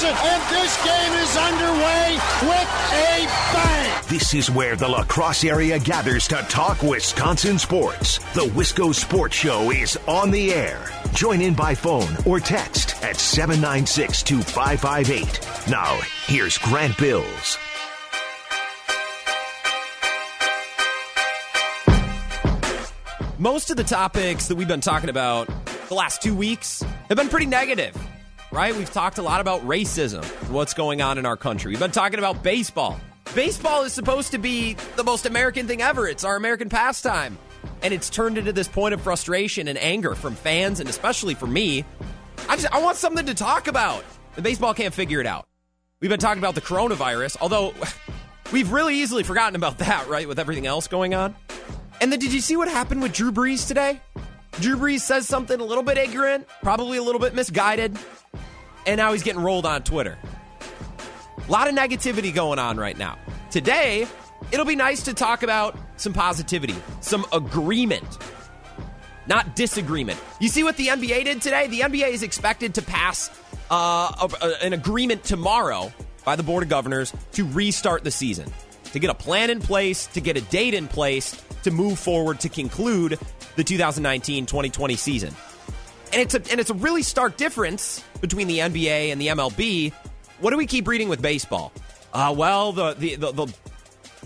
Johnson, and this game is underway with a bang. This is where the La Crosse area gathers to talk Wisconsin sports. The Wisco Sports Show is on the air. Join in by phone or text at 796 2558. Now, here's Grant Bills. Most of the topics that we've been talking about the last two weeks have been pretty negative, right? We've talked a lot about racism, what's going on in our country. We've been talking about baseball. Baseball is supposed to be the most American thing ever. It's our American pastime. And it's turned into this point of frustration and anger from fans and especially for me. I just I want something to talk about. The baseball can't figure it out. We've been talking about the coronavirus, although we've really easily forgotten about that, right? With everything else going on. And then did you see what happened with Drew Brees today? Drew Brees says something a little bit ignorant, probably a little bit misguided, and now he's getting rolled on Twitter. A lot of negativity going on right now. Today, it'll be nice to talk about some positivity, some agreement, not disagreement. You see what the NBA did today? The NBA is expected to pass uh, a, a, an agreement tomorrow by the Board of Governors to restart the season, to get a plan in place, to get a date in place to move forward to conclude the 2019-2020 season. And it's a and it's a really stark difference between the NBA and the MLB. What do we keep reading with baseball? Uh, well, the, the the, the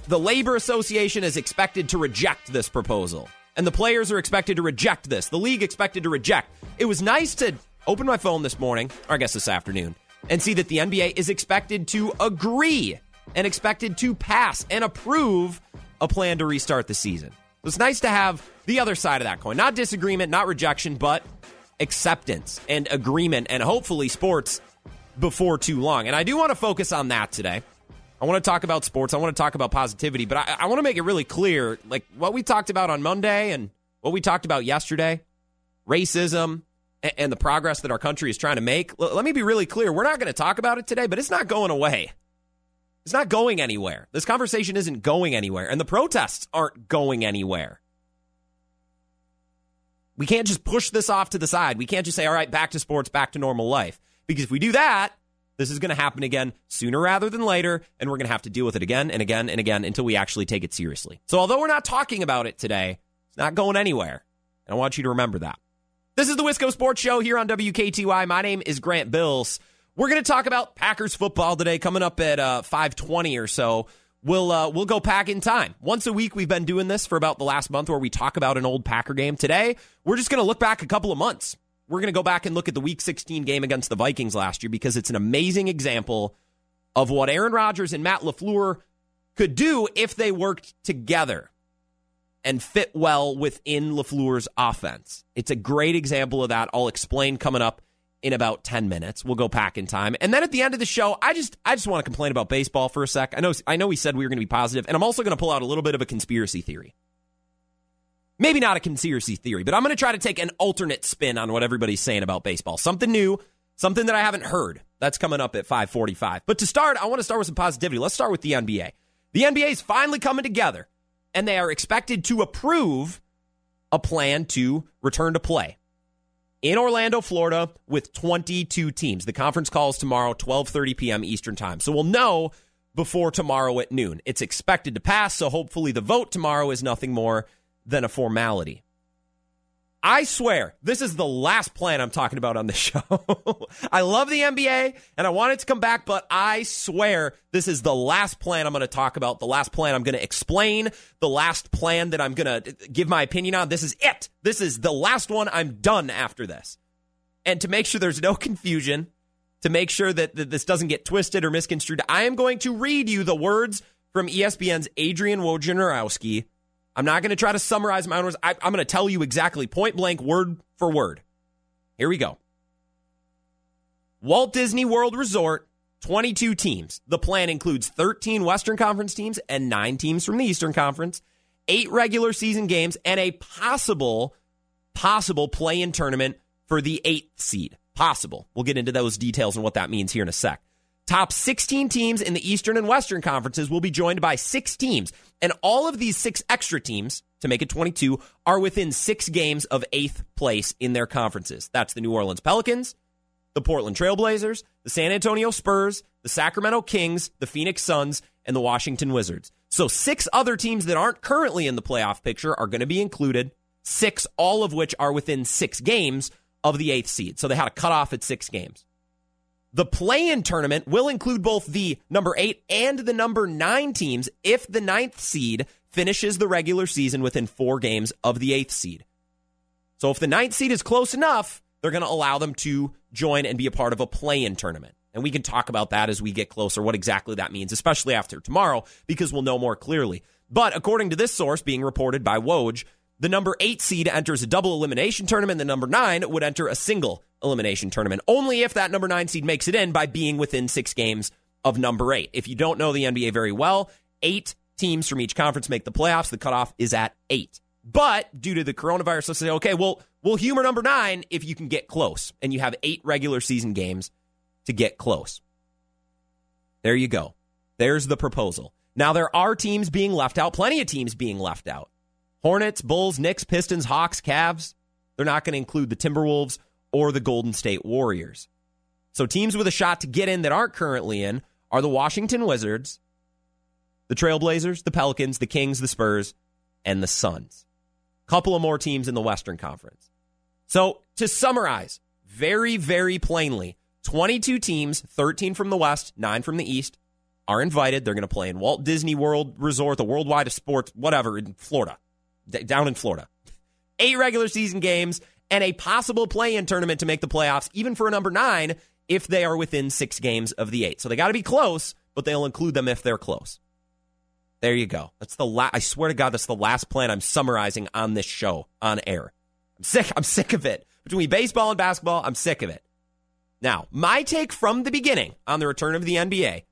the labor association is expected to reject this proposal, and the players are expected to reject this. The league expected to reject. It was nice to open my phone this morning, or I guess this afternoon, and see that the NBA is expected to agree and expected to pass and approve a plan to restart the season. It's nice to have the other side of that coin. Not disagreement, not rejection, but acceptance and agreement and hopefully sports before too long. And I do want to focus on that today. I want to talk about sports. I want to talk about positivity, but I, I want to make it really clear like what we talked about on Monday and what we talked about yesterday racism and, and the progress that our country is trying to make. L- let me be really clear. We're not going to talk about it today, but it's not going away. It's not going anywhere. This conversation isn't going anywhere, and the protests aren't going anywhere. We can't just push this off to the side. We can't just say, all right, back to sports, back to normal life. Because if we do that, this is going to happen again sooner rather than later, and we're going to have to deal with it again and again and again until we actually take it seriously. So, although we're not talking about it today, it's not going anywhere. And I want you to remember that. This is the Wisco Sports Show here on WKTY. My name is Grant Bills. We're going to talk about Packers football today, coming up at uh, 520 or so. We'll uh, we'll go pack in time. Once a week, we've been doing this for about the last month, where we talk about an old Packer game. Today, we're just going to look back a couple of months. We're going to go back and look at the Week 16 game against the Vikings last year because it's an amazing example of what Aaron Rodgers and Matt LaFleur could do if they worked together and fit well within LaFleur's offense. It's a great example of that. I'll explain coming up in about 10 minutes. We'll go back in time. And then at the end of the show, I just I just want to complain about baseball for a sec. I know I know we said we were going to be positive, and I'm also going to pull out a little bit of a conspiracy theory. Maybe not a conspiracy theory, but I'm going to try to take an alternate spin on what everybody's saying about baseball. Something new, something that I haven't heard. That's coming up at 5:45. But to start, I want to start with some positivity. Let's start with the NBA. The NBA is finally coming together, and they are expected to approve a plan to return to play in Orlando, Florida, with 22 teams. The conference calls tomorrow, 12:30 p.m. Eastern Time. So we'll know before tomorrow at noon. It's expected to pass, so hopefully the vote tomorrow is nothing more than a formality. I swear, this is the last plan I'm talking about on the show. I love the NBA and I want it to come back, but I swear this is the last plan I'm going to talk about, the last plan I'm going to explain, the last plan that I'm going to give my opinion on. This is it. This is the last one. I'm done after this. And to make sure there's no confusion, to make sure that, that this doesn't get twisted or misconstrued, I am going to read you the words from ESPN's Adrian Wojnarowski I'm not going to try to summarize my own words. I, I'm going to tell you exactly, point blank, word for word. Here we go. Walt Disney World Resort, 22 teams. The plan includes 13 Western Conference teams and nine teams from the Eastern Conference, eight regular season games, and a possible, possible play in tournament for the eighth seed. Possible. We'll get into those details and what that means here in a sec. Top 16 teams in the Eastern and Western conferences will be joined by six teams. And all of these six extra teams, to make it 22, are within six games of eighth place in their conferences. That's the New Orleans Pelicans, the Portland Trailblazers, the San Antonio Spurs, the Sacramento Kings, the Phoenix Suns, and the Washington Wizards. So six other teams that aren't currently in the playoff picture are going to be included. Six, all of which are within six games of the eighth seed. So they had a cutoff at six games. The play in tournament will include both the number eight and the number nine teams if the ninth seed finishes the regular season within four games of the eighth seed. So if the ninth seed is close enough, they're going to allow them to join and be a part of a play in tournament. And we can talk about that as we get closer, what exactly that means, especially after tomorrow, because we'll know more clearly. But according to this source being reported by Woj, the number eight seed enters a double elimination tournament. The number nine would enter a single elimination tournament, only if that number nine seed makes it in by being within six games of number eight. If you don't know the NBA very well, eight teams from each conference make the playoffs. The cutoff is at eight. But due to the coronavirus, let's say, okay, well, we'll humor number nine if you can get close and you have eight regular season games to get close. There you go. There's the proposal. Now, there are teams being left out, plenty of teams being left out. Hornets, Bulls, Knicks, Pistons, Hawks, Cavs. They're not going to include the Timberwolves or the Golden State Warriors. So, teams with a shot to get in that aren't currently in are the Washington Wizards, the Trailblazers, the Pelicans, the Kings, the Spurs, and the Suns. Couple of more teams in the Western Conference. So, to summarize very, very plainly, 22 teams, 13 from the West, 9 from the East, are invited. They're going to play in Walt Disney World Resort, the worldwide of sports, whatever, in Florida, d- down in Florida. Eight regular season games and a possible play in tournament to make the playoffs, even for a number nine, if they are within six games of the eight. So they got to be close, but they'll include them if they're close. There you go. That's the la- I swear to God, that's the last plan I'm summarizing on this show on air. I'm sick. I'm sick of it. Between baseball and basketball, I'm sick of it. Now, my take from the beginning on the return of the NBA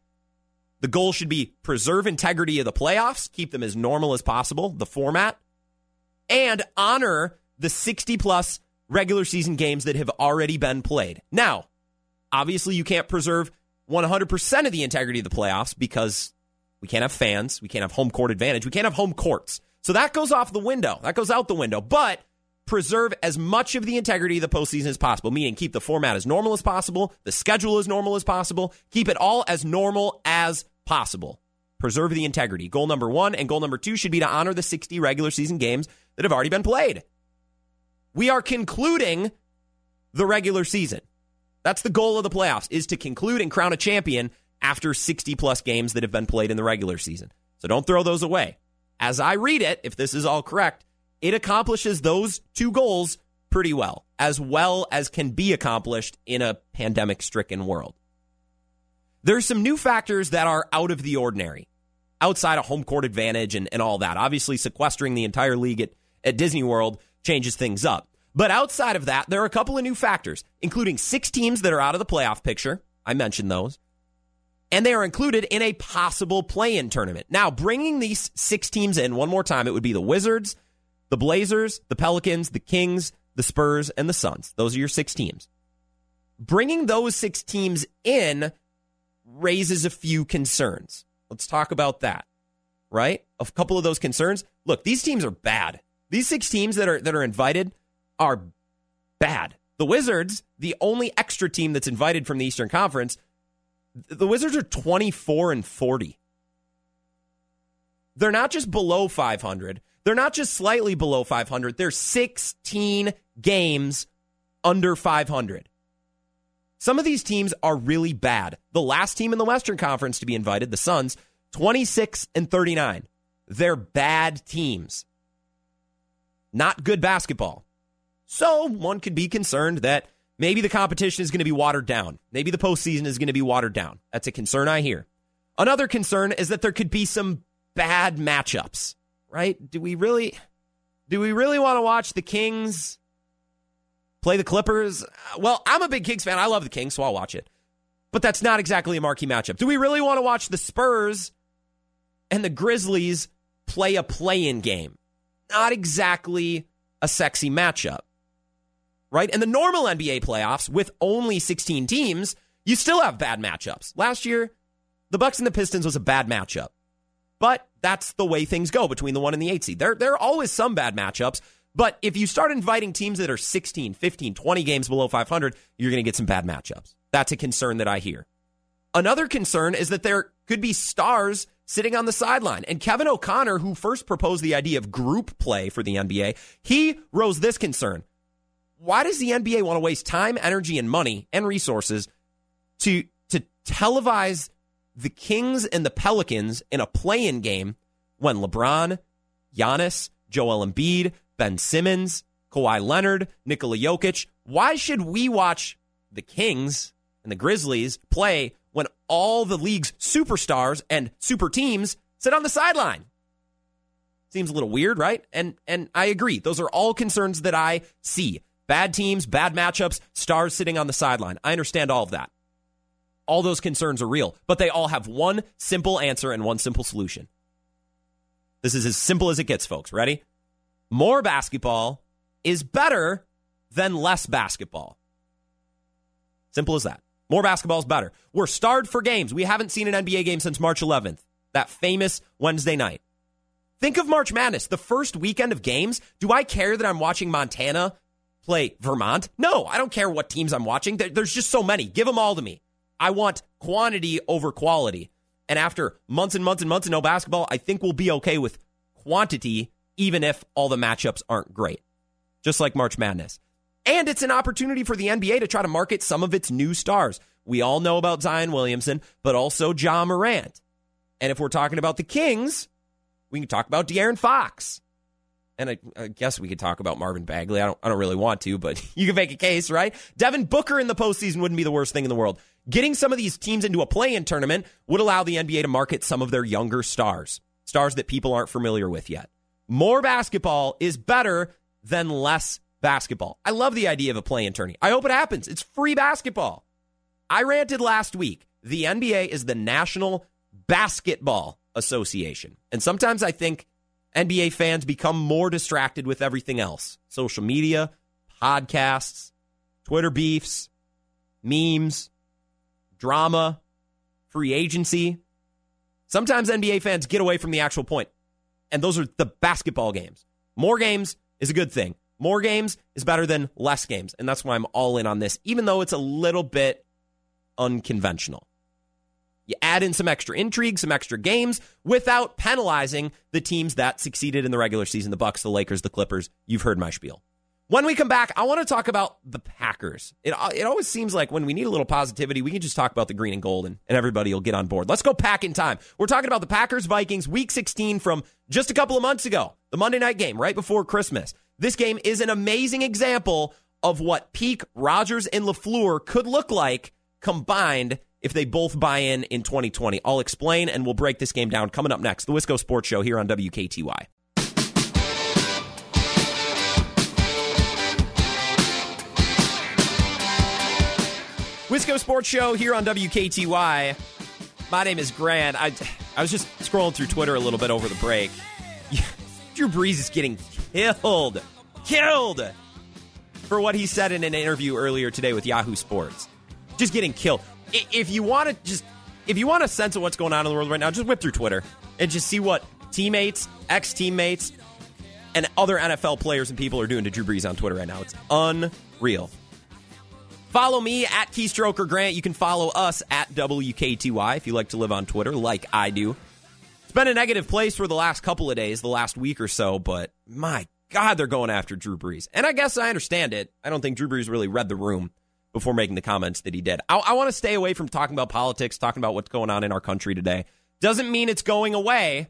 the goal should be preserve integrity of the playoffs, keep them as normal as possible, the format, and honor the 60 plus regular season games that have already been played. Now, obviously, you can't preserve 100% of the integrity of the playoffs because we can't have fans, we can't have home court advantage, we can't have home courts. So that goes off the window. That goes out the window. But preserve as much of the integrity of the postseason as possible, meaning keep the format as normal as possible, the schedule as normal as possible, keep it all as normal as possible. Preserve the integrity. Goal number one and goal number two should be to honor the 60 regular season games that have already been played. We are concluding the regular season. That's the goal of the playoffs is to conclude and crown a champion after 60 plus games that have been played in the regular season. So don't throw those away. As I read it, if this is all correct, it accomplishes those two goals pretty well, as well as can be accomplished in a pandemic stricken world. There's some new factors that are out of the ordinary, outside of home court advantage and, and all that. Obviously, sequestering the entire league at, at Disney World changes things up. But outside of that, there are a couple of new factors, including six teams that are out of the playoff picture. I mentioned those. And they are included in a possible play in tournament. Now, bringing these six teams in one more time, it would be the Wizards, the Blazers, the Pelicans, the Kings, the Spurs, and the Suns. Those are your six teams. Bringing those six teams in raises a few concerns. Let's talk about that, right? A couple of those concerns. Look, these teams are bad. These six teams that are that are invited are bad. The Wizards, the only extra team that's invited from the Eastern Conference, the Wizards are 24 and 40. They're not just below 500. They're not just slightly below 500, they're 16 games under 500. Some of these teams are really bad. The last team in the Western Conference to be invited, the Suns, 26 and 39. They're bad teams. Not good basketball. So one could be concerned that maybe the competition is going to be watered down. Maybe the postseason is going to be watered down. That's a concern I hear. Another concern is that there could be some bad matchups right? Do we really do we really want to watch the Kings play the Clippers? Well, I'm a big Kings fan. I love the Kings, so I'll watch it. But that's not exactly a marquee matchup. Do we really want to watch the Spurs and the Grizzlies play a play-in game? Not exactly a sexy matchup. Right? And the normal NBA playoffs with only 16 teams, you still have bad matchups. Last year, the Bucks and the Pistons was a bad matchup. But that's the way things go between the one and the eight seed. There, there are always some bad matchups, But if you start inviting teams that are 16, 15, 20 games below 500, you're going to get some bad matchups. That's a concern that I hear. Another concern is that there could be stars sitting on the sideline. And Kevin O'Connor, who first proposed the idea of group play for the NBA, he rose this concern. Why does the NBA want to waste time, energy, and money and resources to to televise the Kings and the Pelicans in a play-in game when LeBron, Giannis, Joel Embiid, Ben Simmons, Kawhi Leonard, Nikola Jokic, why should we watch the Kings and the Grizzlies play when all the league's superstars and super teams sit on the sideline. Seems a little weird, right? And and I agree. Those are all concerns that I see. Bad teams, bad matchups, stars sitting on the sideline. I understand all of that. All those concerns are real, but they all have one simple answer and one simple solution. This is as simple as it gets, folks. Ready? More basketball is better than less basketball. Simple as that. More basketball is better. We're starved for games. We haven't seen an NBA game since March 11th, that famous Wednesday night. Think of March Madness, the first weekend of games. Do I care that I'm watching Montana play Vermont? No, I don't care what teams I'm watching. There's just so many. Give them all to me. I want quantity over quality. And after months and months and months of no basketball, I think we'll be okay with quantity, even if all the matchups aren't great. Just like March Madness. And it's an opportunity for the NBA to try to market some of its new stars. We all know about Zion Williamson, but also Ja Morant. And if we're talking about the Kings, we can talk about De'Aaron Fox. And I, I, guess we could talk about Marvin Bagley. I don't, I don't really want to, but you can make a case, right? Devin Booker in the postseason wouldn't be the worst thing in the world. Getting some of these teams into a play-in tournament would allow the NBA to market some of their younger stars, stars that people aren't familiar with yet. More basketball is better than less basketball. I love the idea of a play in tourney. I hope it happens. It's free basketball. I ranted last week. The NBA is the National Basketball Association. And sometimes I think NBA fans become more distracted with everything else social media, podcasts, Twitter beefs, memes, drama, free agency. Sometimes NBA fans get away from the actual point, and those are the basketball games. More games is a good thing. More games is better than less games. And that's why I'm all in on this, even though it's a little bit unconventional. You add in some extra intrigue, some extra games without penalizing the teams that succeeded in the regular season the Bucks, the Lakers, the Clippers. You've heard my spiel. When we come back, I want to talk about the Packers. It, it always seems like when we need a little positivity, we can just talk about the green and gold and, and everybody will get on board. Let's go pack in time. We're talking about the Packers Vikings week 16 from just a couple of months ago, the Monday night game right before Christmas. This game is an amazing example of what peak Rodgers and LaFleur could look like combined if they both buy in in 2020. I'll explain and we'll break this game down coming up next. The Wisco Sports Show here on WKTY. Wisco Sports Show here on WKTY. My name is Grant. I, I was just scrolling through Twitter a little bit over the break. Drew Brees is getting killed killed for what he said in an interview earlier today with Yahoo Sports. Just getting killed. If you want to just if you want a sense of what's going on in the world right now, just whip through Twitter and just see what teammates, ex teammates, and other NFL players and people are doing to Drew Brees on Twitter right now. It's unreal. Follow me at Keystroker Grant. You can follow us at WKTY if you like to live on Twitter, like I do. It's been a negative place for the last couple of days, the last week or so, but my God, they're going after Drew Brees. And I guess I understand it. I don't think Drew Brees really read the room before making the comments that he did. I, I want to stay away from talking about politics, talking about what's going on in our country today. Doesn't mean it's going away.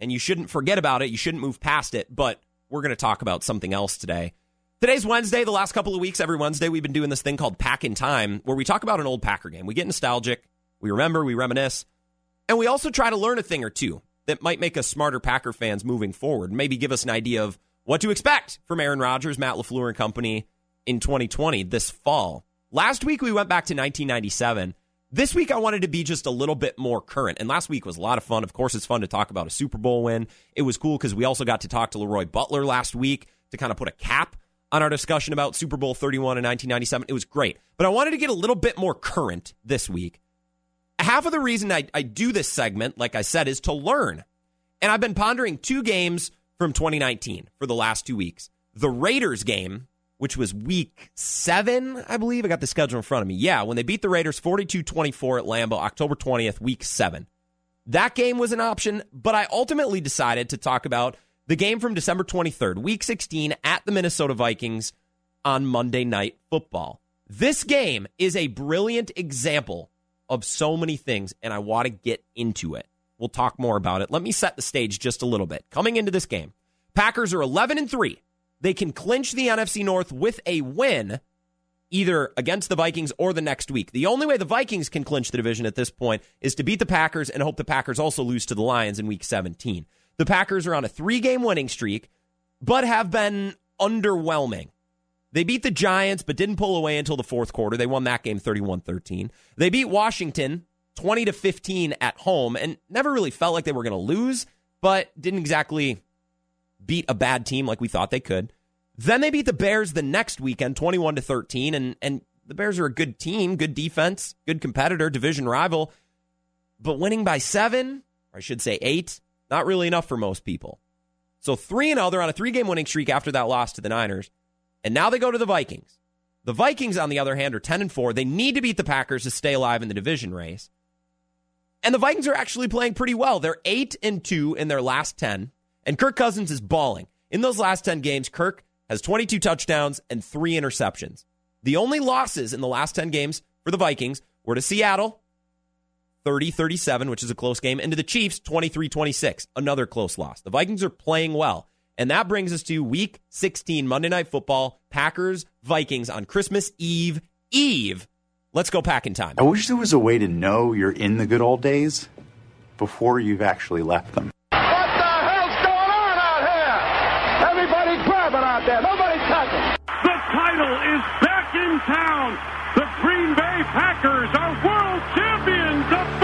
And you shouldn't forget about it. You shouldn't move past it. But we're going to talk about something else today. Today's Wednesday. The last couple of weeks, every Wednesday, we've been doing this thing called Pack in Time, where we talk about an old Packer game. We get nostalgic, we remember, we reminisce, and we also try to learn a thing or two that might make us smarter Packer fans moving forward. Maybe give us an idea of what to expect from Aaron Rodgers, Matt LaFleur, and company in 2020 this fall. Last week, we went back to 1997. This week, I wanted to be just a little bit more current. And last week was a lot of fun. Of course, it's fun to talk about a Super Bowl win. It was cool because we also got to talk to LeRoy Butler last week to kind of put a cap on our discussion about Super Bowl 31 in 1997. It was great. But I wanted to get a little bit more current this week half of the reason I, I do this segment, like I said, is to learn. And I've been pondering two games from 2019 for the last two weeks. The Raiders game, which was week seven, I believe. I got the schedule in front of me. Yeah, when they beat the Raiders 42 24 at Lambeau, October 20th, week seven. That game was an option, but I ultimately decided to talk about the game from December 23rd, week 16 at the Minnesota Vikings on Monday Night Football. This game is a brilliant example of so many things, and I want to get into it. We'll talk more about it. Let me set the stage just a little bit. Coming into this game, Packers are 11 and 3. They can clinch the NFC North with a win either against the Vikings or the next week. The only way the Vikings can clinch the division at this point is to beat the Packers and hope the Packers also lose to the Lions in week 17. The Packers are on a three game winning streak, but have been underwhelming. They beat the Giants, but didn't pull away until the fourth quarter. They won that game 31 13. They beat Washington 20 to 15 at home and never really felt like they were going to lose, but didn't exactly beat a bad team like we thought they could. Then they beat the Bears the next weekend 21 to 13 and and the Bears are a good team, good defense, good competitor, division rival, but winning by 7, or I should say 8, not really enough for most people. So 3 and 0, they're on a 3-game winning streak after that loss to the Niners. And now they go to the Vikings. The Vikings, on the other hand, are 10 and 4. They need to beat the Packers to stay alive in the division race. And the Vikings are actually playing pretty well. They're 8 and 2 in their last 10, and Kirk Cousins is balling. In those last 10 games, Kirk has 22 touchdowns and 3 interceptions. The only losses in the last 10 games for the Vikings were to Seattle, 30 37, which is a close game, and to the Chiefs, 23 26, another close loss. The Vikings are playing well. And that brings us to week 16, Monday Night Football, Packers, Vikings on Christmas Eve Eve. Let's go pack in time. I wish there was a way to know you're in the good old days before you've actually left them. What the hell's going on out here? Everybody's grabbing out there. Nobody touching. The title is back in town. The Green Bay Packers are world champions of football.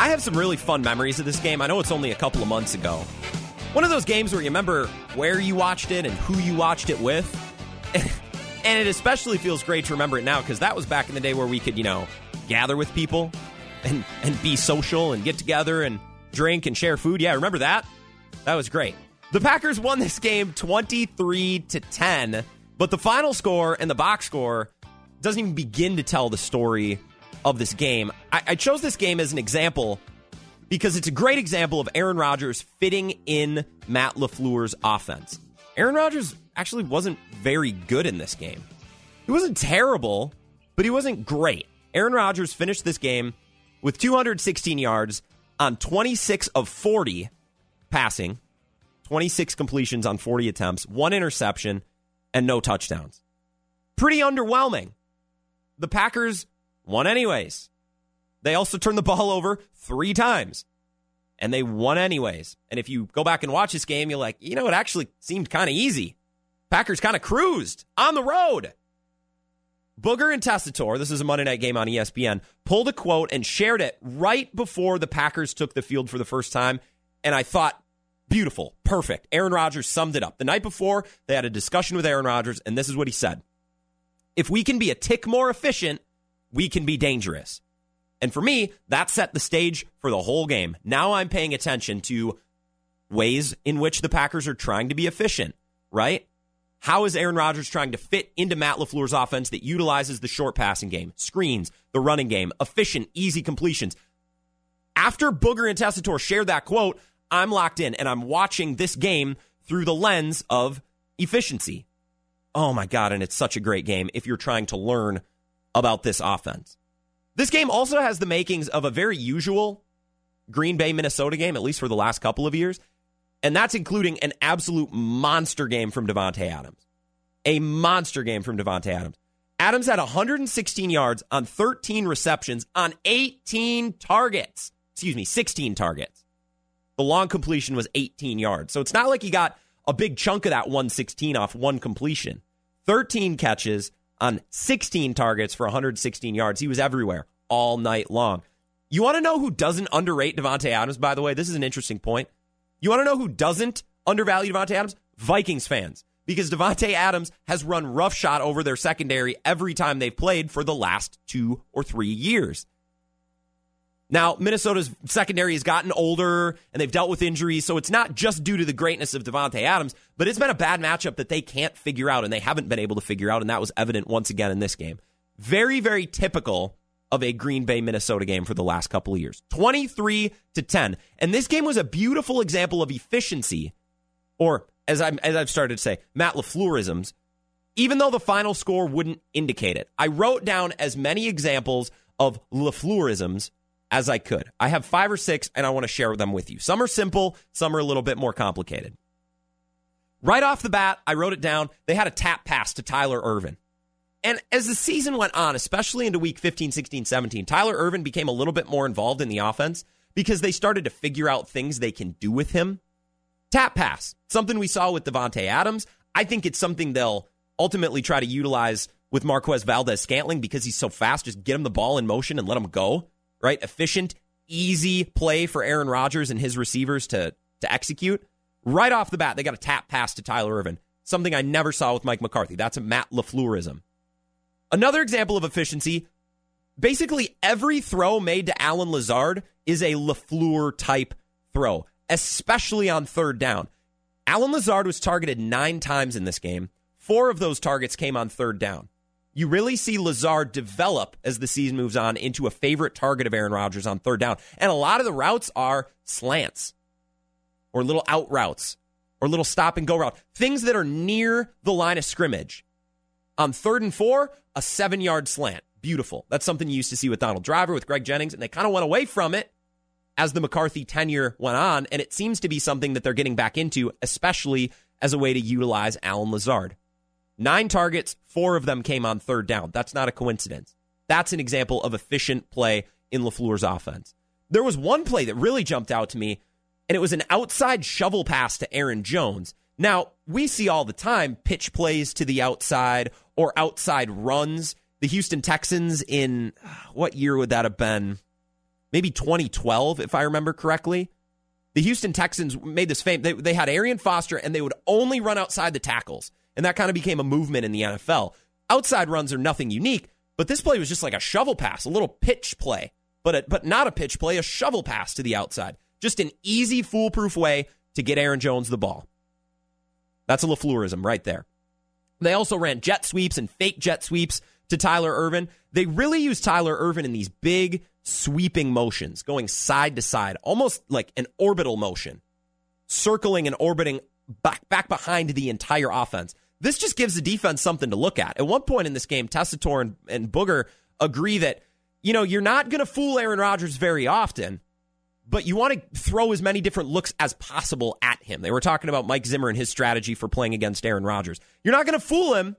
I have some really fun memories of this game. I know it's only a couple of months ago. One of those games where you remember where you watched it and who you watched it with. And it especially feels great to remember it now because that was back in the day where we could, you know, gather with people and, and be social and get together and drink and share food. Yeah, remember that? That was great. The Packers won this game 23 to 10, but the final score and the box score doesn't even begin to tell the story of this game. I, I chose this game as an example because it's a great example of Aaron Rodgers fitting in Matt LaFleur's offense. Aaron Rodgers actually wasn't very good in this game. He wasn't terrible, but he wasn't great. Aaron Rodgers finished this game with 216 yards on 26 of 40 passing, 26 completions on 40 attempts, one interception, and no touchdowns. Pretty underwhelming. The Packers won anyways. They also turned the ball over three times and they won anyways. And if you go back and watch this game, you're like, you know, it actually seemed kind of easy. Packers kind of cruised on the road. Booger and Tessitore, this is a Monday night game on ESPN, pulled a quote and shared it right before the Packers took the field for the first time. And I thought, beautiful, perfect. Aaron Rodgers summed it up. The night before, they had a discussion with Aaron Rodgers, and this is what he said If we can be a tick more efficient, we can be dangerous. And for me, that set the stage for the whole game. Now I'm paying attention to ways in which the Packers are trying to be efficient, right? How is Aaron Rodgers trying to fit into Matt LaFleur's offense that utilizes the short passing game, screens, the running game, efficient, easy completions? After Booger and Tessitore shared that quote, I'm locked in and I'm watching this game through the lens of efficiency. Oh my God, and it's such a great game if you're trying to learn about this offense. This game also has the makings of a very usual Green Bay Minnesota game, at least for the last couple of years. And that's including an absolute monster game from Davante Adams. A monster game from Davante Adams. Adams had 116 yards on 13 receptions on 18 targets. Excuse me, 16 targets. The long completion was 18 yards. So it's not like he got a big chunk of that 116 off one completion. 13 catches on 16 targets for 116 yards. He was everywhere all night long. You want to know who doesn't underrate Davante Adams, by the way? This is an interesting point. You want to know who doesn't undervalue Davante Adams? Vikings fans. Because Davante Adams has run roughshod over their secondary every time they've played for the last two or three years. Now, Minnesota's secondary has gotten older and they've dealt with injuries, so it's not just due to the greatness of Davante Adams, but it's been a bad matchup that they can't figure out and they haven't been able to figure out, and that was evident once again in this game. Very, very typical of a Green Bay Minnesota game for the last couple of years. 23 to 10. And this game was a beautiful example of efficiency, or as, i as I've started to say, Matt LaFleurisms, even though the final score wouldn't indicate it. I wrote down as many examples of LaFleurisms as I could. I have five or six, and I want to share them with you. Some are simple, some are a little bit more complicated. Right off the bat, I wrote it down. They had a tap pass to Tyler Ervin. And as the season went on, especially into week 15, 16, 17, Tyler Ervin became a little bit more involved in the offense because they started to figure out things they can do with him. Tap pass, something we saw with Davante Adams. I think it's something they'll ultimately try to utilize with Marquez Valdes-Scantling because he's so fast. Just get him the ball in motion and let him go right? Efficient, easy play for Aaron Rodgers and his receivers to to execute. Right off the bat, they got a tap pass to Tyler Ervin, something I never saw with Mike McCarthy. That's a Matt LaFleurism. Another example of efficiency, basically every throw made to Allen Lazard is a LaFleur type throw, especially on third down. Allen Lazard was targeted nine times in this game. Four of those targets came on third down you really see Lazard develop as the season moves on into a favorite target of Aaron Rodgers on third down. And a lot of the routes are slants or little out routes or little stop and go route, things that are near the line of scrimmage. On third and four, a seven yard slant. Beautiful. That's something you used to see with Donald Driver, with Greg Jennings, and they kind of went away from it as the McCarthy tenure went on. And it seems to be something that they're getting back into, especially as a way to utilize Allen Lazard. Nine targets, four of them came on third down. That's not a coincidence. That's an example of efficient play in LaFleur's offense. There was one play that really jumped out to me, and it was an outside shovel pass to Aaron Jones. Now, we see all the time pitch plays to the outside or outside runs. The Houston Texans in uh, what year would that have been? Maybe 2012, if I remember correctly. The Houston Texans made this fame. They, they had Arian Foster, and they would only run outside the tackles. And that kind of became a movement in the NFL. Outside runs are nothing unique, but this play was just like a shovel pass, a little pitch play, but a, but not a pitch play, a shovel pass to the outside. Just an easy, foolproof way to get Aaron Jones the ball. That's a LaFleurism right there. They also ran jet sweeps and fake jet sweeps to Tyler Ervin. They really use Tyler Ervin in these big sweeping motions, going side to side, almost like an orbital motion, circling and orbiting back, back behind the entire offense. This just gives the defense something to look at. At one point in this game, Tessitore and, and Booger agree that, you know, you're not going to fool Aaron Rodgers very often, but you want to throw as many different looks as possible at him. They were talking about Mike Zimmer and his strategy for playing against Aaron Rodgers. You're not going to fool him,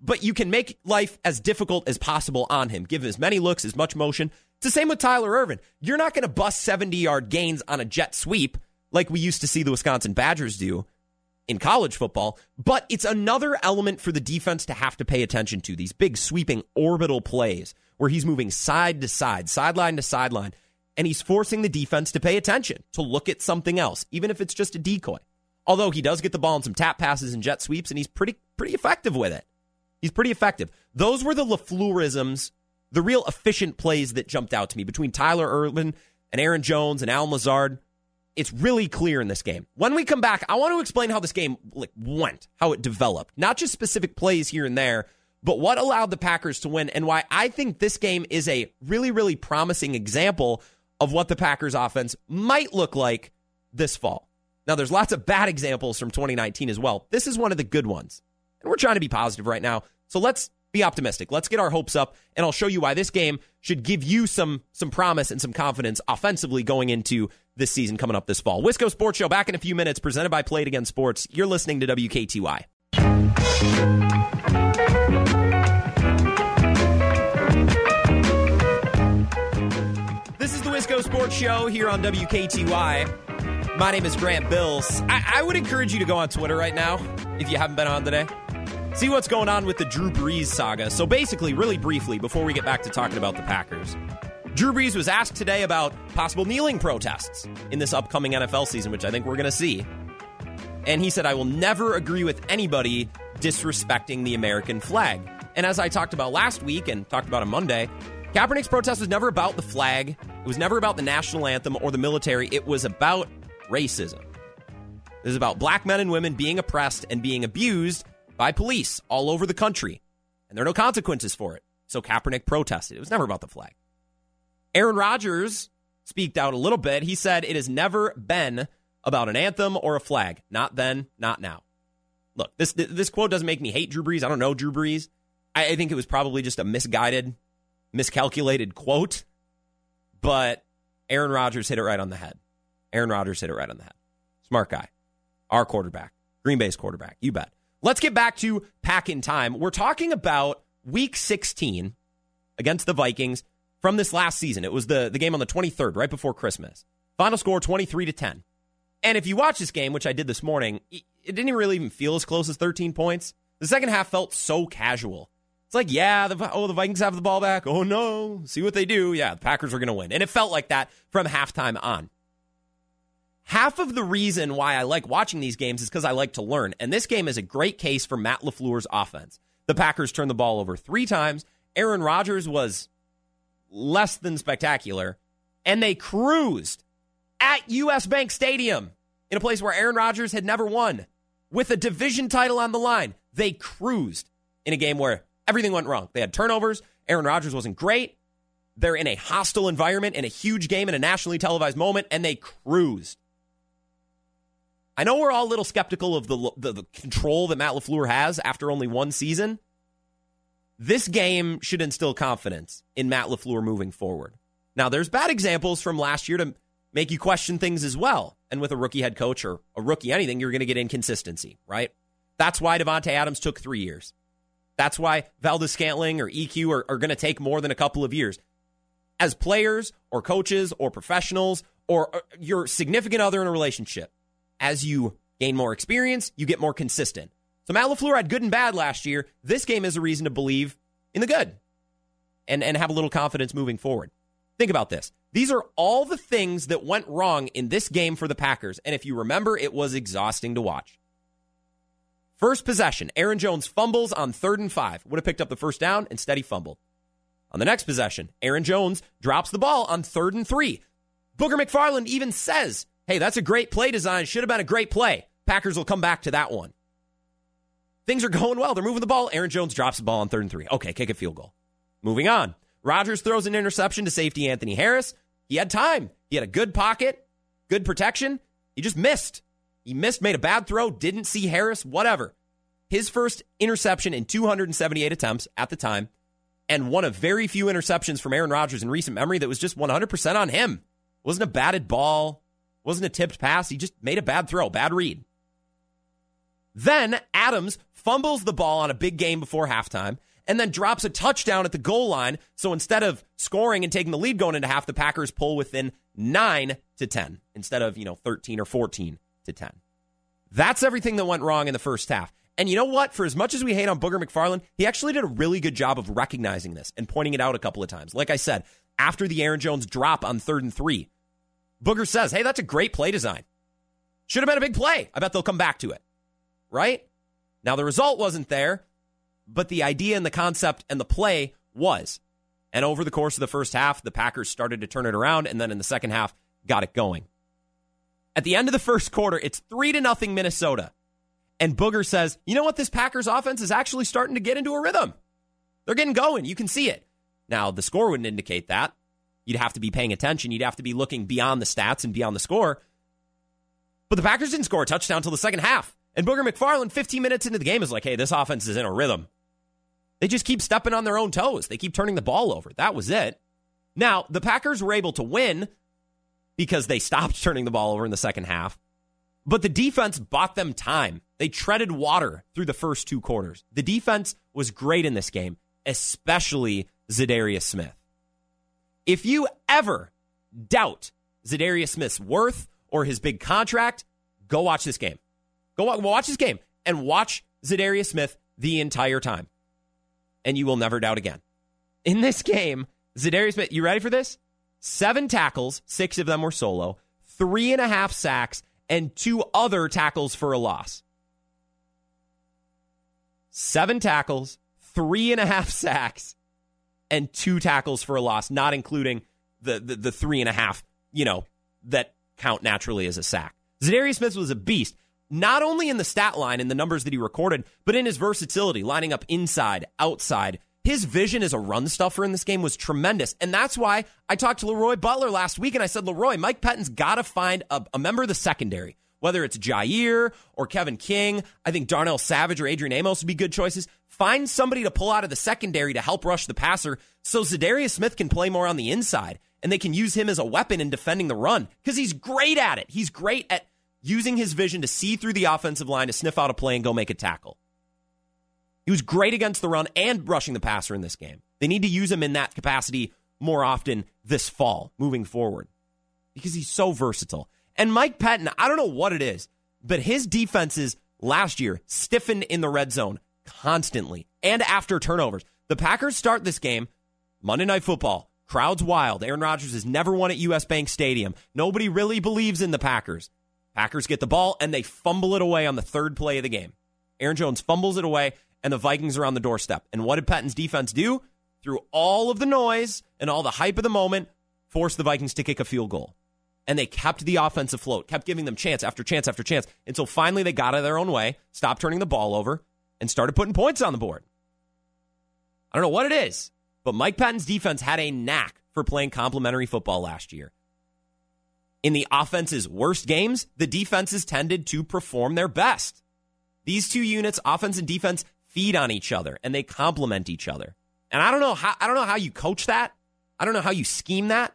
but you can make life as difficult as possible on him. Give him as many looks, as much motion. It's the same with Tyler Ervin. You're not going to bust 70 yard gains on a jet sweep like we used to see the Wisconsin Badgers do in college football, but it's another element for the defense to have to pay attention to these big sweeping orbital plays where he's moving side to side, sideline to sideline, and he's forcing the defense to pay attention, to look at something else, even if it's just a decoy. Although he does get the ball in some tap passes and jet sweeps, and he's pretty pretty effective with it. He's pretty effective. Those were the LaFleurisms, the real efficient plays that jumped out to me between Tyler Ervin and Aaron Jones and Allen Lazard it's really clear in this game. When we come back, I want to explain how this game like went, how it developed, not just specific plays here and there, but what allowed the Packers to win and why I think this game is a really really promising example of what the Packers offense might look like this fall. Now there's lots of bad examples from 2019 as well. This is one of the good ones. And we're trying to be positive right now. So let's be optimistic. Let's get our hopes up, and I'll show you why this game should give you some some promise and some confidence offensively going into this season coming up this fall. Wisco Sports Show back in a few minutes, presented by Play It Again Sports. You're listening to WKTY. This is the Wisco Sports Show here on WKTY. My name is Grant Bills. I, I would encourage you to go on Twitter right now if you haven't been on today see what's going on with the Drew Brees saga. So, basically, really briefly, before we get back to talking about the Packers, Drew Brees was asked today about possible kneeling protests in this upcoming NFL season, which I think we're going to see. And he said, I will never agree with anybody disrespecting the American flag. And as I talked about last week and talked about on Monday, Kaepernick's protest was never about the flag. It was never about the national anthem or the military. It was about racism. It was about black men and women being oppressed and being abused by police all over the country. And there are no consequences for it. So Kaepernick protested. It was never about the flag. Aaron Rodgers speaked out a little bit. He said it has never been about an anthem or a flag. Not then, not now. Look, this this quote doesn't make me hate Drew Brees. I don't know Drew Brees. I, I think it was probably just a misguided, miscalculated quote. But Aaron Rodgers hit it right on the head. Aaron Rodgers hit it right on the head. Smart guy. Our quarterback. Green Bay's quarterback. You bet. Let's get back to pack in time. We're talking about week 16 against the Vikings from this last season. It was the, the game on the 23rd, right before Christmas. Final score 23 to 10. And if you watch this game, which I did this morning, it didn't really even feel as close as 13 points. The second half felt so casual. It's like, yeah, the, oh, the Vikings have the ball back. Oh, no. See what they do. Yeah, the Packers are going to win. And it felt like that from halftime on. Half of the reason why I like watching these games is because I like to learn. And this game is a great case for Matt LaFleur's offense. The Packers turned the ball over three times. Aaron Rodgers was less than spectacular. And they cruised at US Bank Stadium in a place where Aaron Rodgers had never won with a division title on the line. They cruised in a game where everything went wrong. They had turnovers. Aaron Rodgers wasn't great. They're in a hostile environment in a huge game in a nationally televised moment, and they cruised. I know we're all a little skeptical of the, the, the control that Matt LaFleur has after only one season. This game should instill confidence in Matt LaFleur moving forward. Now, there's bad examples from last year to make you question things as well. And with a rookie head coach or a rookie anything, you're going to get inconsistency, right? That's why Davante Adams took three years. That's why Valdes-Scantling or EQ are, are going to take more than a couple of years. As players or coaches or professionals or uh, your significant other in a relationship, as you gain more experience, you get more consistent. So Matt LaFleur had good and bad last year. This game is a reason to believe in the good and, and have a little confidence moving forward. Think about this. These are all the things that went wrong in this game for the Packers. And if you remember, it was exhausting to watch. First possession, Aaron Jones fumbles on third and five. Would have picked up the first down, instead he fumbled. On the next possession, Aaron Jones drops the ball on third and three. Booger McFarland even says Hey, that's a great play design. Should have been a great play. Packers will come back to that one. Things are going well. They're moving the ball. Aaron Jones drops the ball on third and three. Okay, kick a field goal. Moving on. Rodgers throws an interception to safety Anthony Harris. He had time. He had a good pocket, good protection. He just missed. He missed, made a bad throw, didn't see Harris, whatever. His first interception in 278 attempts at the time, and one of very few interceptions from Aaron Rodgers in recent memory that was just 100% on him. Wasn't a batted ball, wasn't a tipped pass. He just made a bad throw, bad read. Then Adams fumbles the ball on a big game before halftime and then drops a touchdown at the goal line. So instead of scoring and taking the lead going into half, the Packers pull within 9 to 10 instead of, you know, 13 or 14 to 10. That's everything that went wrong in the first half. And you know what? For as much as we hate on Booger McFarland, he actually did a really good job of recognizing this and pointing it out a couple of times. Like I said, after the Aaron Jones drop on third and three, Booger says, hey, that's a great play design. Should have been a big play. I bet they'll come back to it. Right? Now, the result wasn't there, but the idea and the concept and the play was. And over the course of the first half, the Packers started to turn it around, and then in the second half, got it going. At the end of the first quarter, it's three to nothing Minnesota. And Booger says, you know what? This Packers offense is actually starting to get into a rhythm. They're getting going. You can see it. Now, the score wouldn't indicate that you'd have to be paying attention. You'd have to be looking beyond the stats and beyond the score. But the Packers didn't score a touchdown until the second half. And Booger McFarland, 15 minutes into the game, is like, hey, this offense is in a rhythm. They just keep stepping on their own toes. They keep turning the ball over. That was it. Now, the Packers were able to win because they stopped turning the ball over in the second half. But the defense bought them time. They treaded water through the first two quarters. The defense was great in this game, especially Za'Darius Smith. If you ever doubt Za'Darius Smith's worth or his big contract, go watch this game. Go watch this game and watch Za'Darius Smith the entire time. And you will never doubt again. In this game, Za'Darius Smith, you ready for this? Seven tackles, six of them were solo, three and a half sacks, and two other tackles for a loss. Seven tackles, three and a half sacks, and two tackles for a loss, not including the, the, the three and a half, you know, that count naturally as a sack. Za'Darius Smith was a beast, not only in the stat line and the numbers that he recorded, but in his versatility, lining up inside, outside. His vision as a run stuffer in this game was tremendous. And that's why I talked to LeRoy Butler last week and I said, LeRoy, Mike Pettine's got to find a, a member of the secondary whether it's Jaire or Kevin King. I think Darnell Savage or Adrian Amos would be good choices. Find somebody to pull out of the secondary to help rush the passer so Za'Darius Smith can play more on the inside and they can use him as a weapon in defending the run because he's great at it. He's great at using his vision to see through the offensive line to sniff out a play and go make a tackle. He was great against the run and rushing the passer in this game. They need to use him in that capacity more often this fall moving forward because he's so versatile. And Mike Pettine, I don't know what it is, but his defenses last year stiffened in the red zone constantly and after turnovers. The Packers start this game Monday Night Football. Crowd's wild. Aaron Rodgers has never won at US Bank Stadium. Nobody really believes in the Packers. Packers get the ball and they fumble it away on the third play of the game. Aaron Jones fumbles it away and the Vikings are on the doorstep. And what did Pettine's defense do? Through all of the noise and all the hype of the moment, force the Vikings to kick a field goal and they kept the offense afloat, kept giving them chance after chance after chance until finally they got out of their own way, stopped turning the ball over, and started putting points on the board. I don't know what it is, but Mike Pettine's defense had a knack for playing complementary football last year. In the offense's worst games, the defenses tended to perform their best. These two units, offense and defense, feed on each other and they complement each other. And I don't know how I don't know how you coach that. I don't know how you scheme that.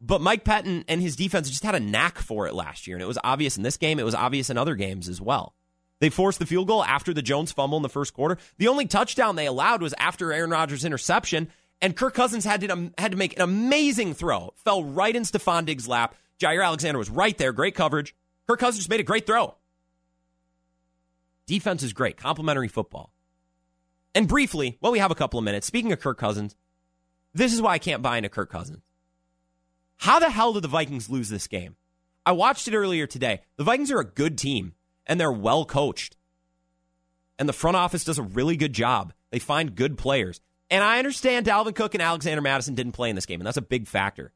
But Mike Pettine and his defense just had a knack for it last year, and it was obvious in this game. It was obvious in other games as well. They forced the field goal after the Jones fumble in the first quarter. The only touchdown they allowed was after Aaron Rodgers' interception, and Kirk Cousins had to had to make an amazing throw. Fell right in Stefon Diggs' lap. Jaire Alexander was right there, great coverage. Kirk Cousins just made a great throw. Defense is great, complementary football. And briefly, well, we have a couple of minutes. Speaking of Kirk Cousins, this is why I can't buy into Kirk Cousins. How the hell did the Vikings lose this game? I watched it earlier today. The Vikings are a good team and they're well coached. And the front office does a really good job. They find good players. And I understand Dalvin Cook and Alexander Mattison didn't play in this game, and that's a big factor.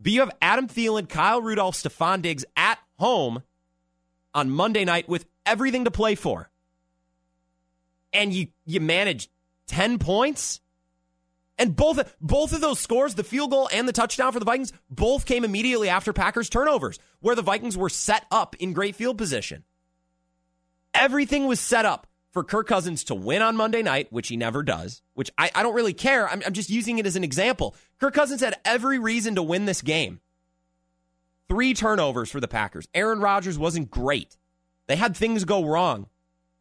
But you have Adam Thielen, Kyle Rudolph, Stefon Diggs at home on Monday night with everything to play for. And you you manage 10 points? And both both of those scores, the field goal and the touchdown for the Vikings, both came immediately after Packers turnovers, where the Vikings were set up in great field position. Everything was set up for Kirk Cousins to win on Monday night, which he never does, which I, I don't really care. I'm, I'm just using it as an example. Kirk Cousins had every reason to win this game. Three turnovers for the Packers. Aaron Rodgers wasn't great. They had things go wrong.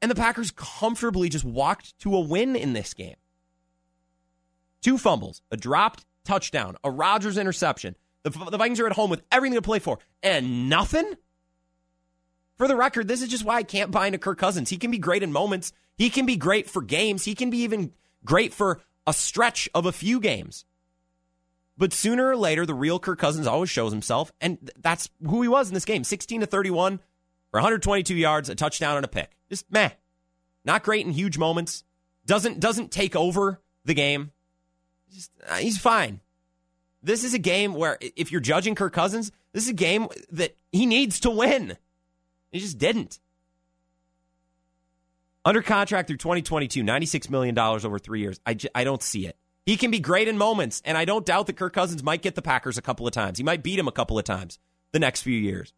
And the Packers comfortably just walked to a win in this game. Two fumbles, a dropped touchdown, a Rodgers interception. The, the Vikings are at home with everything to play for, and nothing? For the record, this is just why I can't buy into Kirk Cousins. He can be great in moments. He can be great for games. He can be even great for a stretch of a few games. But sooner or later, the real Kirk Cousins always shows himself, and that's who he was in this game. 16 to 31 for 122 yards, a touchdown, and a pick. Just meh. Not great in huge moments. Doesn't doesn't take over the game. Just, uh, he's fine. This is a game where, if you're judging Kirk Cousins, this is a game that he needs to win. He just didn't. Under contract through 2022, $96 million over three years. I, j- I don't see it. He can be great in moments, and I don't doubt that Kirk Cousins might get the Packers a couple of times. He might beat him a couple of times the next few years.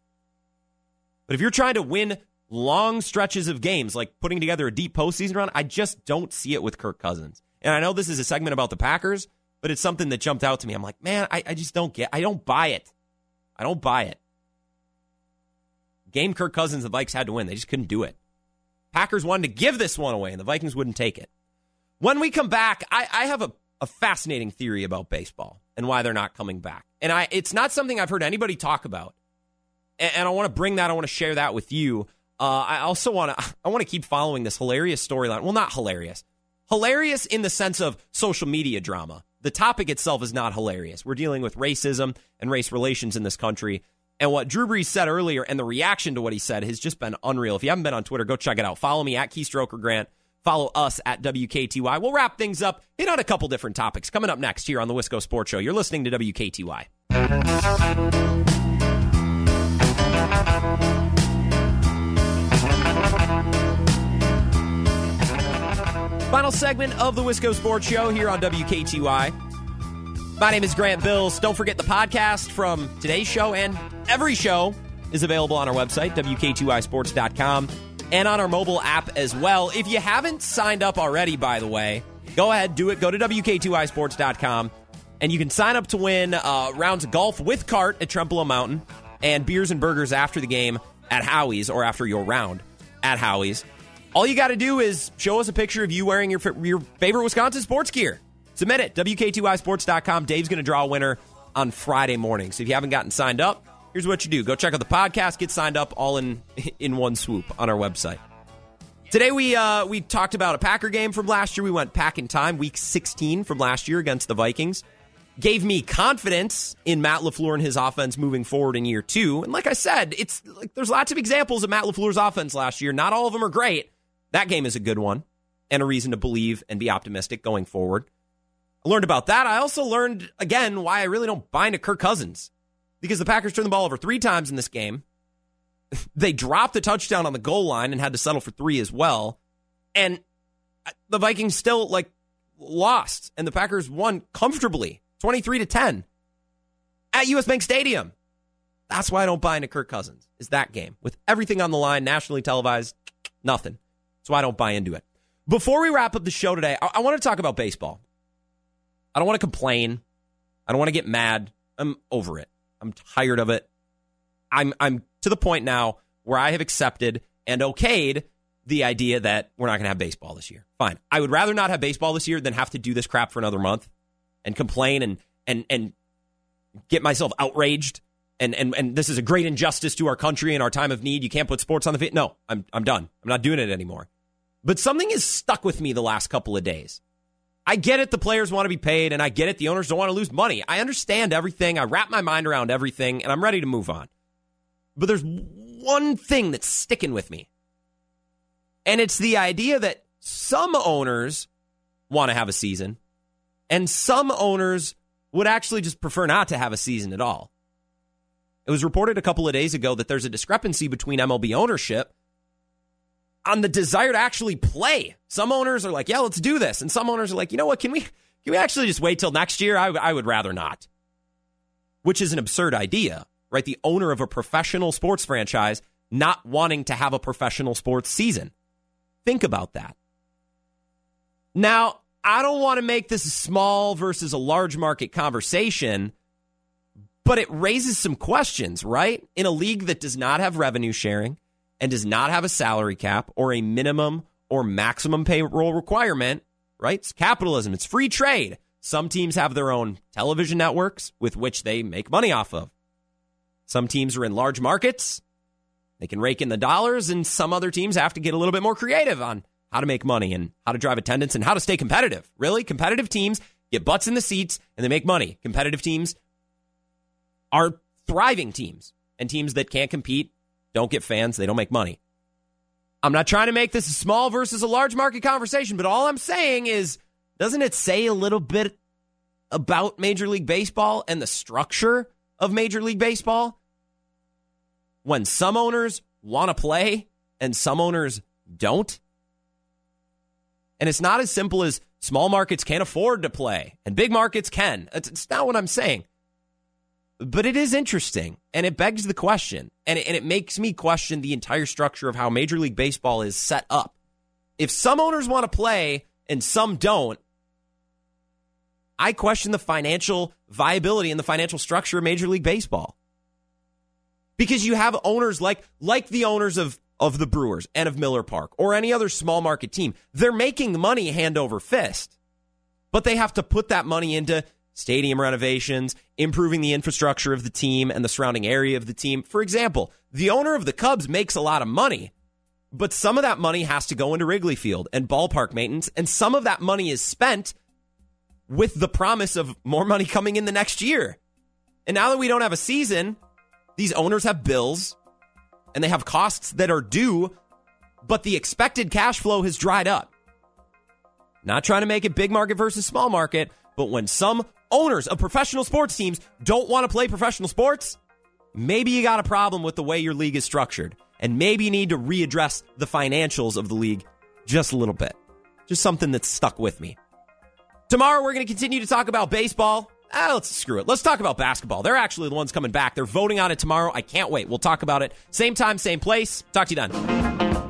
But if you're trying to win long stretches of games, like putting together a deep postseason run, I just don't see it with Kirk Cousins. And I know this is a segment about the Packers, but it's something that jumped out to me. I'm like, man, I, I just don't get I don't buy it. I don't buy it. Game Kirk Cousins, the Vikes had to win. They just couldn't do it. Packers wanted to give this one away, and the Vikings wouldn't take it. When we come back, I, I have a, a fascinating theory about baseball and why they're not coming back. And I it's not something I've heard anybody talk about. And, and I want to bring that, I want to share that with you. Uh, I also want to I want to keep following this hilarious storyline. Well, not hilarious hilarious in the sense of social media drama. The topic itself is not hilarious. We're dealing with racism and race relations in this country. And what Drew Brees said earlier and the reaction to what he said has just been unreal. If you haven't been on Twitter, go check it out. Follow me at Keystroker Grant. Follow us at WKTY. We'll wrap things up, hit on a couple different topics coming up next here on the Wisco Sports Show. You're listening to WKTY. Final segment of the Wisco Sports Show here on WKTY. My name is Grant Bills. Don't forget the podcast from today's show and every show is available on our website, WK2iSports.com, and on our mobile app as well. If you haven't signed up already, by the way, go ahead, do it. Go to WK2iSports.com, and you can sign up to win uh, rounds of golf with cart at Trempealeau Mountain and beers and burgers after the game at Howie's or after your round at Howie's. All you got to do is show us a picture of you wearing your, your favorite Wisconsin sports gear. Submit it, WK2iSports.com. Dave's going to draw a winner on Friday morning. So if you haven't gotten signed up, here's what you do. Go check out the podcast, get signed up all in in one swoop on our website. Today we uh, we talked about a Packer game from last year. We went pack in time, week 16 from last year against the Vikings. Gave me confidence in Matt LaFleur and his offense moving forward in year two. And like I said, it's like there's lots of examples of Matt LaFleur's offense last year. Not all of them are great. That game is a good one and a reason to believe and be optimistic going forward. Learned about that. I also learned, again, why I really don't buy into Kirk Cousins because the Packers turned the ball over three times in this game. They dropped a touchdown on the goal line and had to settle for three as well. And the Vikings still, like, lost, and the Packers won comfortably 23 to 10 at US Bank Stadium. That's why I don't buy into Kirk Cousins, is that game. With everything on the line, nationally televised, nothing. So I don't buy into it. Before we wrap up the show today, I, I want to talk about baseball. I don't want to complain. I don't want to get mad. I'm over it. I'm tired of it. I'm I'm to the point now where I have accepted and okayed the idea that we're not going to have baseball this year. Fine. I would rather not have baseball this year than have to do this crap for another month and complain and and and get myself outraged and and and this is a great injustice to our country in our time of need. You can't put sports on the field. No, I'm I'm done. I'm not doing it anymore. But something has stuck with me the last couple of days. I get it, the players want to be paid, and I get it, the owners don't want to lose money. I understand everything. I wrap my mind around everything, and I'm ready to move on. But there's one thing that's sticking with me. And it's the idea that some owners want to have a season, and some owners would actually just prefer not to have a season at all. It was reported a couple of days ago that there's a discrepancy between MLB ownership on the desire to actually play. Some owners are like, yeah, let's do this. And some owners are like, you know what, can we can we actually just wait till next year? I, I would rather not. Which is an absurd idea, right? The owner of a professional sports franchise not wanting to have a professional sports season. Think about that. Now, I don't want to make this a small versus a large market conversation, but it raises some questions, right? In a league that does not have revenue sharing, and does not have a salary cap or a minimum or maximum payroll requirement, right? It's capitalism, it's free trade. Some teams have their own television networks with which they make money off of. Some teams are in large markets. They can rake in the dollars, and some other teams have to get a little bit more creative on how to make money and how to drive attendance and how to stay competitive. Really? Competitive teams get butts in the seats and they make money. Competitive teams are thriving teams, and teams that can't compete don't get fans, they don't make money. I'm not trying to make this a small versus a large market conversation, but all I'm saying is doesn't it say a little bit about Major League Baseball and the structure of Major League Baseball? When some owners want to play and some owners don't? And it's not as simple as small markets can't afford to play and big markets can. It's not what I'm saying. But it is interesting and it begs the question and it, and it makes me question the entire structure of how Major League Baseball is set up. If some owners want to play and some don't, I question the financial viability and the financial structure of Major League Baseball. Because you have owners like like the owners of of the Brewers and of Miller Park or any other small market team. They're making money hand over fist. But they have to put that money into stadium renovations, improving the infrastructure of the team and the surrounding area of the team. For example, the owner of the Cubs makes a lot of money, but some of that money has to go into Wrigley Field and ballpark maintenance, and some of that money is spent with the promise of more money coming in the next year. And now that we don't have a season, these owners have bills and they have costs that are due, but the expected cash flow has dried up. Not trying to make it big market versus small market, but when some owners of professional sports teams don't want to play professional sports, maybe you got a problem with the way your league is structured. And maybe you need to readdress the financials of the league just a little bit. Just something that's stuck with me. Tomorrow, we're going to continue to talk about baseball. Ah, let's screw it. Let's talk about basketball. They're actually the ones coming back. They're voting on it tomorrow. I can't wait. We'll talk about it. Same time, same place. Talk to you then.